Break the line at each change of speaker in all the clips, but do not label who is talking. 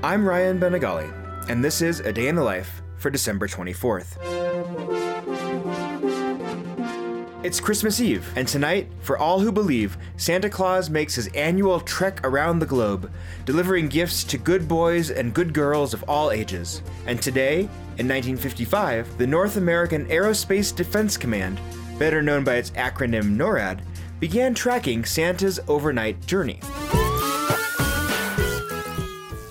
I'm Ryan Bañagale, and this is A Day in the Life for December 24th. It's Christmas Eve, and tonight, for all who believe, Santa Claus makes his annual trek around the globe, delivering gifts to good boys and good girls of all ages. And today, in 1955, the North American Aerospace Defense Command, better known by its acronym NORAD, began tracking Santa's overnight journey.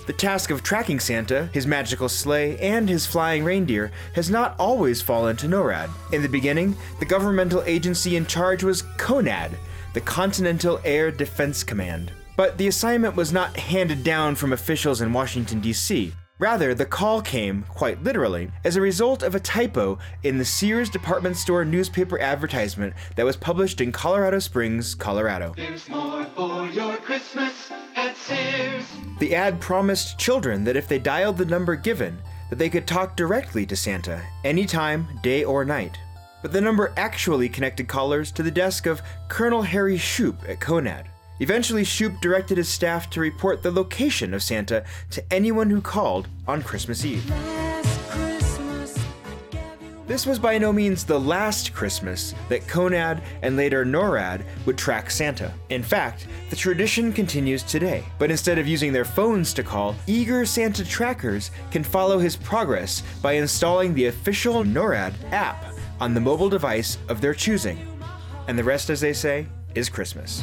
The task of tracking Santa, his magical sleigh, and his flying reindeer has not always fallen to NORAD. In the beginning, the governmental agency in charge was CONAD, the Continental Air Defense Command. But the assignment was not handed down from officials in Washington, D.C. Rather, the call came, quite literally, as a result of a typo in the Sears department store newspaper advertisement that was published in Colorado Springs, Colorado.
There's more for your Christmas at Sears.
The ad promised children that if they dialed the number given, that they could talk directly to Santa anytime, day or night. But the number actually connected callers to the desk of Colonel Harry Shoup at Conad. Eventually, Shoup directed his staff to report the location of Santa to anyone who called on Christmas Eve. This was by no means the last Christmas that Conad and later NORAD would track Santa. In fact, the tradition continues today, but instead of using their phones to call, eager Santa trackers can follow his progress by installing the official NORAD app on the mobile device of their choosing. And the rest, as they say, is Christmas.